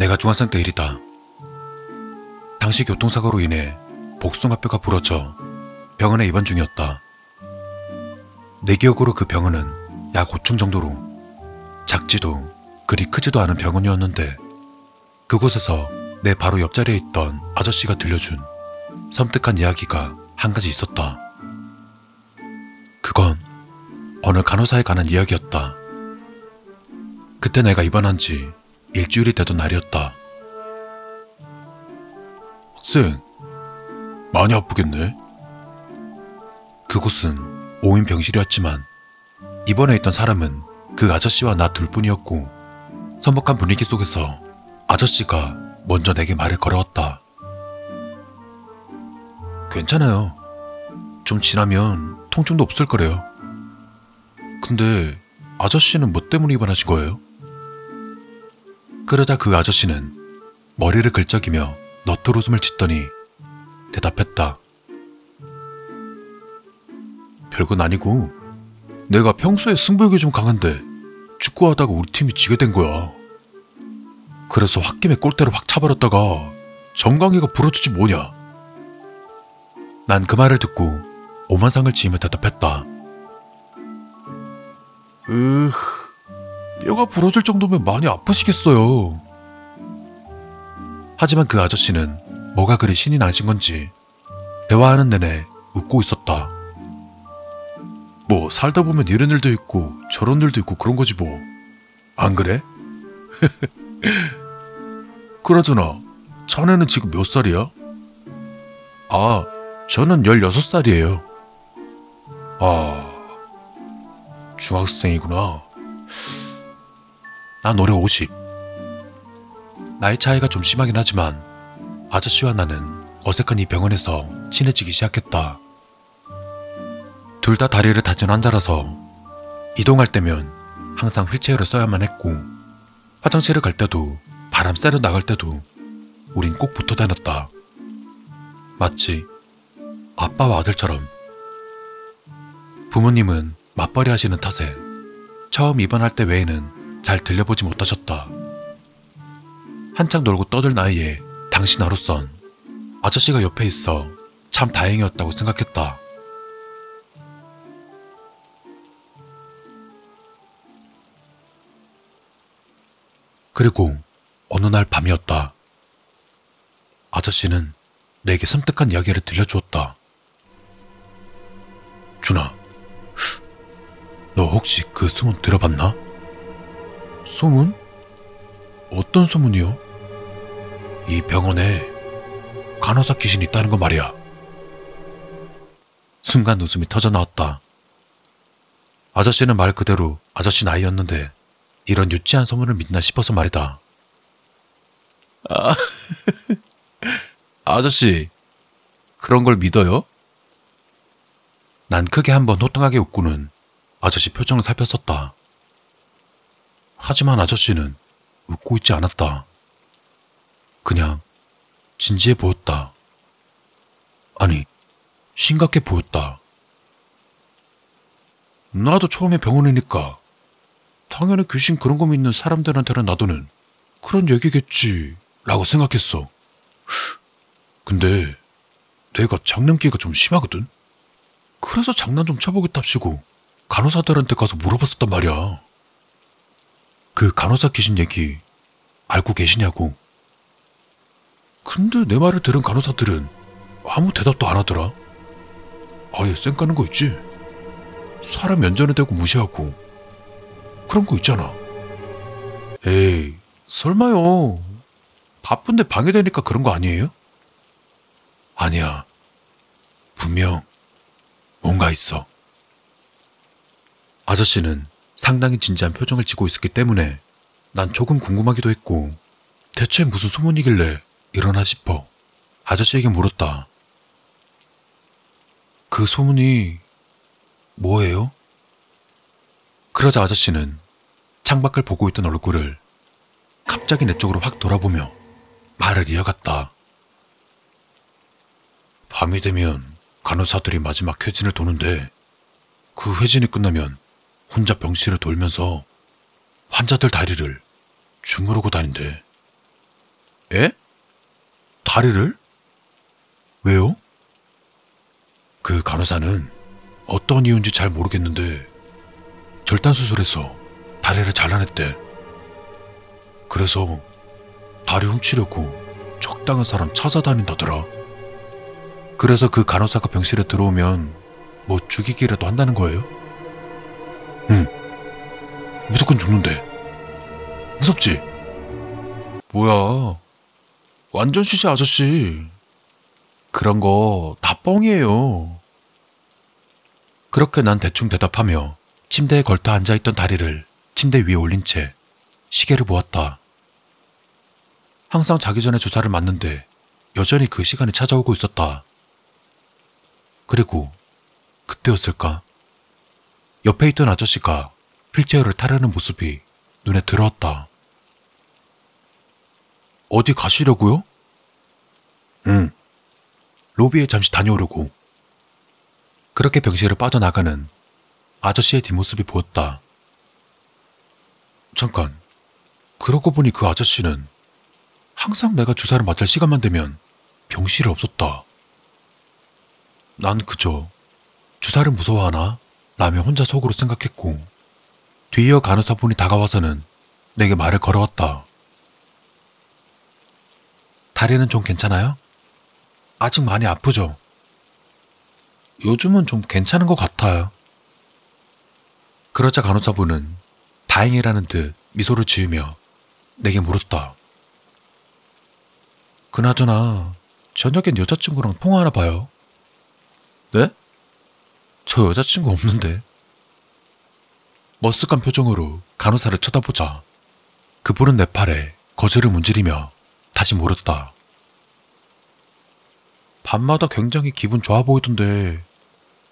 내가 중학생 때 일이다. 당시 교통사고로 인해 복숭아뼈가 부러져 병원에 입원 중이었다. 내 기억으로 그 병원은 약 5층 정도로 작지도 그리 크지도 않은 병원이었는데 그곳에서 내 바로 옆자리에 있던 아저씨가 들려준 섬뜩한 이야기가 한 가지 있었다. 그건 어느 간호사에 관한 이야기였다. 그때 내가 입원한 지 일주일이 되던 날이었다. 학생, 많이 아프겠네? 그곳은 5인 병실이었지만 입원해 있던 사람은 그 아저씨와 나 둘뿐이었고 서먹한 분위기 속에서 아저씨가 먼저 내게 말을 걸어왔다. 괜찮아요. 좀 지나면 통증도 없을 거래요. 근데 아저씨는 뭐 때문에 입원하신 거예요? 그러자 그 아저씨는 머리를 긁적이며 너털 웃음을 짓더니 대답했다. 별건 아니고 내가 평소에 승부욕이 좀 강한데 축구하다가 우리 팀이 지게 된 거야. 그래서 홧김에 골대를 확 차버렸다가 정강이가 부러지지 뭐냐. 난 그 말을 듣고 오만상을 지으며 대답했다. 으, 뼈가 부러질 정도면 많이 아프시겠어요. 하지만 그 아저씨는 뭐가 그리 신이 나신 건지 대화하는 내내 웃고 있었다. 뭐 살다 보면 이런 일도 있고 저런 일도 있고 그런 거지 뭐. 안 그래? 그러잖아. 자네는 지금 몇 살이야? 아, 저는 16살이에요. 아, 중학생이구나. 난 올해 50. 나이 차이가 좀 심하긴 하지만 아저씨와 나는 어색한 이 병원에서 친해지기 시작했다. 둘 다 다리를 다친 환자라서 이동할 때면 항상 휠체어를 써야만 했고 화장실을 갈 때도 바람 쐬러 나갈 때도 우린 꼭 붙어 다녔다. 마치 아빠와 아들처럼. 부모님은 맞벌이 하시는 탓에 처음 입원할 때 외에는 잘 들려보지 못하셨다. 한창 놀고 떠들 나이에 당신 아로선 아저씨가 옆에 있어 참 다행이었다고 생각했다. 그리고 어느 날 밤이었다. 아저씨는 내게 섬뜩한 이야기를 들려주었다. 준아, 너 혹시 그 소문 들어봤나? 소문? 어떤 소문이요? 이 병원에 간호사 귀신이 있다는 거 말이야. 순간 웃음이 터져 나왔다. 아저씨는 말 그대로 아저씨 나이였는데 이런 유치한 소문을 믿나 싶어서 말이다. 아, 아저씨, 그런 걸 믿어요? 난 크게 한번 호탕하게 웃고는 아저씨 표정을 살폈었다. 하지만 아저씨는 웃고 있지 않았다. 그냥 진지해 보였다. 아니, 심각해 보였다. 나도 처음에 병원이니까 당연히 귀신 그런 거 믿는 사람들한테는 나도는 그런 얘기겠지 라고 생각했어. 근데 내가 장난기가 좀 심하거든? 그래서 장난 좀 쳐보겠답시고 간호사들한테 가서 물어봤었단 말이야. 그 간호사 귀신 얘기 알고 계시냐고. 근데 내 말을 들은 간호사들은 아무 대답도 안 하더라. 아예 쌩 까는 거 있지? 사람 면전에 대고 무시하고 그런 거 있잖아. 에이, 설마요. 바쁜데 방해되니까 그런 거 아니에요? 아니야. 분명 뭔가 있어. 아저씨는 상당히 진지한 표정을 지고 있었기 때문에 난 조금 궁금하기도 했고 대체 무슨 소문이길래 이러나 싶어 아저씨에게 물었다. 그 소문이 뭐예요? 그러자 아저씨는 창밖을 보고 있던 얼굴을 갑자기 내 쪽으로 확 돌아보며 말을 이어갔다. 밤이 되면 간호사들이 마지막 회진을 도는데 그 회진이 끝나면 혼자 병실을 돌면서 환자들 다리를 주무르고 다닌대. 에? 다리를? 왜요? 그 간호사는 어떤 이유인지 잘 모르겠는데 절단 수술해서 다리를 잘라냈대. 그래서 다리 훔치려고 적당한 사람 찾아다닌다더라. 그래서 그 간호사가 병실에 들어오면 뭐 죽이기라도 한다는 거예요? 응. 무조건 죽는데. 무섭지? 뭐야. 완전 시시 아저씨. 그런 거 다 뻥이에요. 그렇게 난 대충 대답하며 침대에 걸터 앉아있던 다리를 침대 위에 올린 채 시계를 보았다. 항상 자기 전에 주사를 맞는데 여전히 그 시간이 찾아오고 있었다. 그리고 그때였을까? 옆에 있던 아저씨가 휠체어를 타려는 모습이 눈에 들어왔다. 어디 가시려고요? 응. 로비에 잠시 다녀오려고. 그렇게 병실을 빠져나가는 아저씨의 뒷모습이 보였다. 잠깐. 그러고 보니 그 아저씨는 항상 내가 주사를 맞을 시간만 되면 병실에 없었다. 난 그저 주사를 무서워하나? 라며 혼자 속으로 생각했고 뒤이어 간호사분이 다가와서는 내게 말을 걸어왔다. 다리는 좀 괜찮아요? 아직 많이 아프죠? 요즘은 좀 괜찮은 것 같아요. 그러자 간호사분은 다행이라는 듯 미소를 지으며 내게 물었다. 그나저나 저녁엔 여자친구랑 통화하나 봐요. 네? 저 여자친구 없는데. 머쓱한 표정으로 간호사를 쳐다보자 그분은 내 팔에 거즈를 문지르며 다시 물었다. 밤마다 굉장히 기분 좋아 보이던데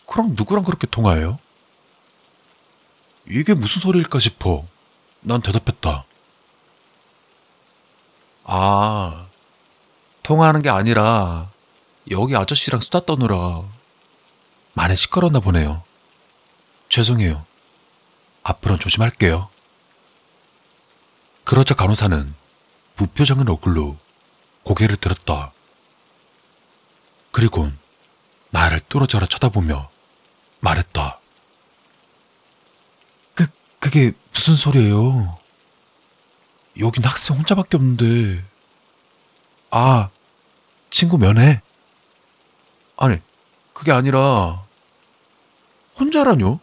그럼 누구랑 그렇게 통화해요? 이게 무슨 소리일까 싶어 난 대답했다. 아, 통화하는 게 아니라 여기 아저씨랑 수다 떠느라 많이 시끄러웠나 보네요. 죄송해요. 앞으로는 조심할게요. 그러자 간호사는 무표정한 얼굴로 고개를 들었다. 그리고 나를 뚫어져라 쳐다보며 말했다. 그, 그게 무슨 소리예요? 여긴 학생 혼자밖에 없는데. 아, 친구 면회? 아니, 그게 아니라, 혼자라뇨?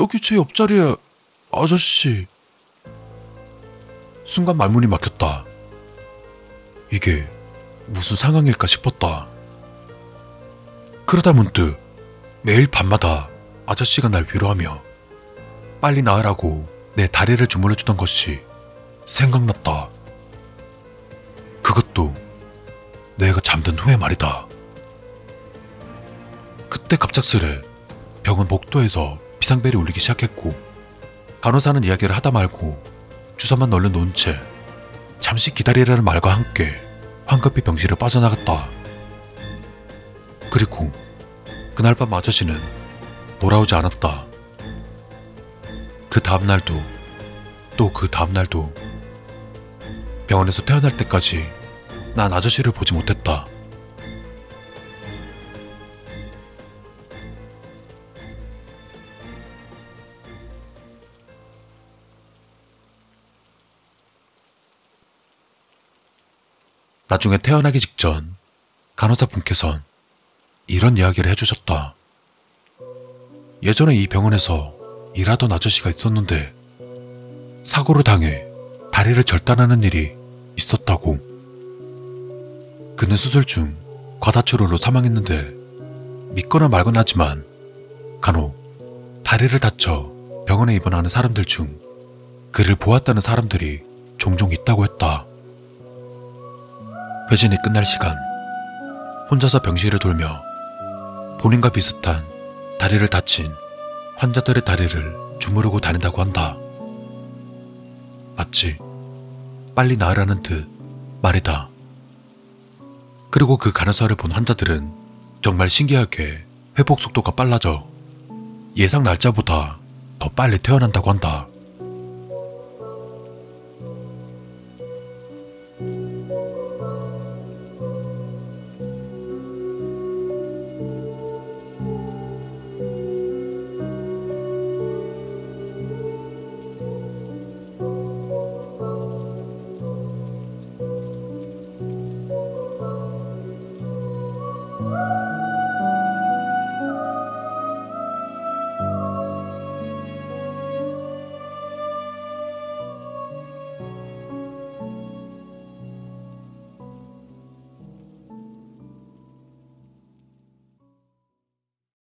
여기 제 옆자리에 아저씨. 순간 말문이 막혔다. 이게 무슨 상황일까 싶었다. 그러다 문득 매일 밤마다 아저씨가 날 위로하며 빨리 나으라고 내 다리를 주물러주던 것이 생각났다. 그것도 내가 잠든 후에 말이다. 그때 갑작스레 병원 복도에서 비상벨이 울리기 시작했고 간호사는 이야기를 하다 말고 주사만 얼른 놓은 채 잠시 기다리라는 말과 함께 황급히 병실을 빠져나갔다. 그리고 그날 밤 아저씨는 돌아오지 않았다. 그 다음날도 또 그 다음날도 병원에서 태어날 때까지 난 아저씨를 보지 못했다. 나중에 태어나기 직전 간호사분께선 이런 이야기를 해주셨다. 예전에 이 병원에서 일하던 아저씨가 있었는데 사고를 당해 다리를 절단하는 일이 있었다고. 그는 수술 중 과다출혈로 사망했는데 믿거나 말거나 하지만 간혹 다리를 다쳐 병원에 입원하는 사람들 중 그를 보았다는 사람들이 종종 있다고 했다. 회진이 끝날 시간 혼자서 병실을 돌며 본인과 비슷한 다리를 다친 환자들의 다리를 주무르고 다닌다고 한다. 마치 빨리 나으라는 듯 말이다. 그리고 그 간호사를 본 환자들은 정말 신기하게 회복 속도가 빨라져 예상 날짜보다 더 빨리 태어난다고 한다.